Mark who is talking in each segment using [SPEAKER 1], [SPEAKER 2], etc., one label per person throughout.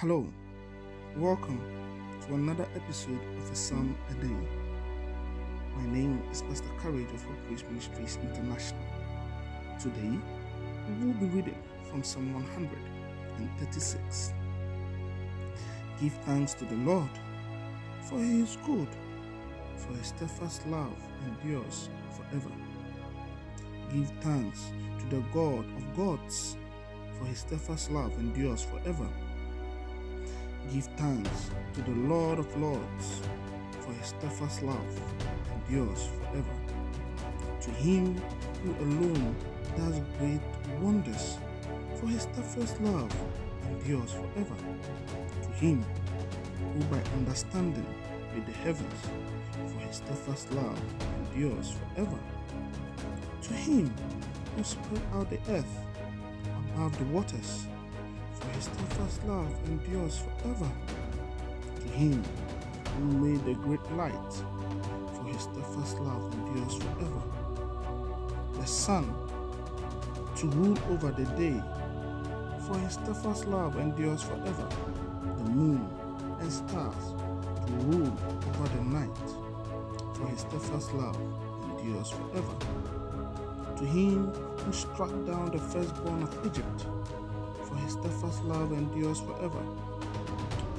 [SPEAKER 1] Hello, welcome to another episode of A Psalm a Day. My name is Pastor Courage of Hope Grace Ministries International. Today, we will be reading from Psalm 136. Give thanks to the Lord, for he is good, for his steadfast love endures forever. Give thanks to the God of gods, for his steadfast love endures forever. Give thanks to the Lord of Lords, for his steadfast love endures forever. To him who alone does great wonders, for his steadfast love endures forever. To him who by understanding made the heavens, for his steadfast love endures forever. To him who spread out the earth above the waters, for his steadfast love endures forever. To him who made the great light, for his steadfast love endures forever. The sun to rule over the day, for his steadfast love endures forever. The moon and stars to rule over the night, for his steadfast love endures forever. To him who struck down the firstborn of Egypt, for his steadfast love endures forever,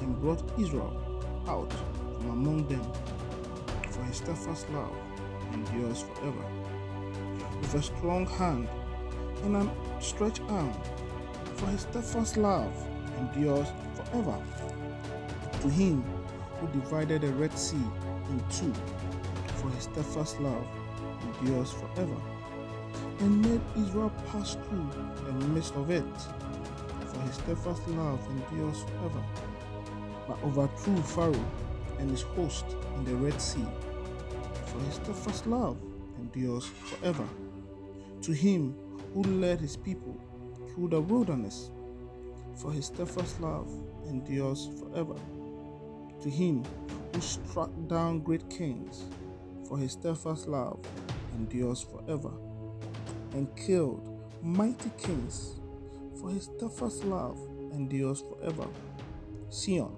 [SPEAKER 1] and brought Israel out from among them, for his steadfast love endures forever. With a strong hand and an stretched arm, for his steadfast love endures forever. To him who divided the Red Sea in two, for his steadfast love endures forever, and made Israel pass through the midst of it his steadfast love endures forever. But overthrew Pharaoh and his host in the Red Sea, for his steadfast love endures forever. To him who led his people through the wilderness, for his steadfast love endures forever. To him who struck down great kings, for his steadfast love endures forever, and killed mighty kings for his steadfast love endures forever. Sihon,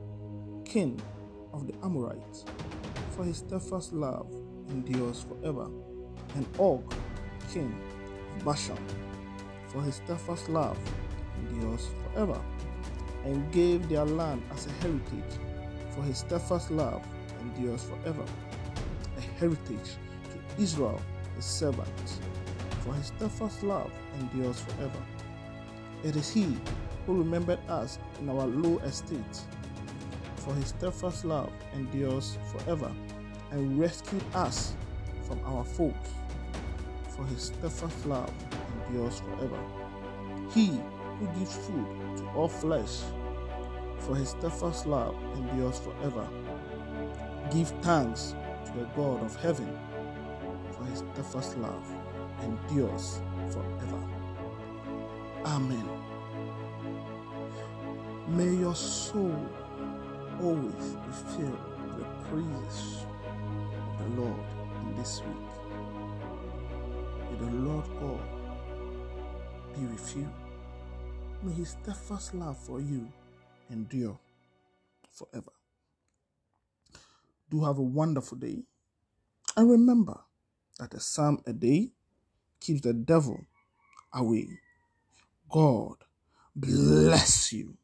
[SPEAKER 1] king of the Amorites, for his steadfast love endures forever. And Og, king of Bashan, for his steadfast love endures forever. And gave their land as a heritage, for his steadfast love endures forever. A heritage to Israel, his servant, for his steadfast love endures forever. It is He who remembered us in our low estate, for His steadfast love endures forever, and rescued us from our foes, for His steadfast love endures forever. He who gives food to all flesh, for His steadfast love endures forever. Give thanks to the God of heaven, for His steadfast love endures forever. Amen. May your soul always be filled with the praises of the Lord in this week. May the Lord God be with you. May his steadfast love for you endure forever. Do have a wonderful day. And remember that a psalm a day keeps the devil away. God bless you.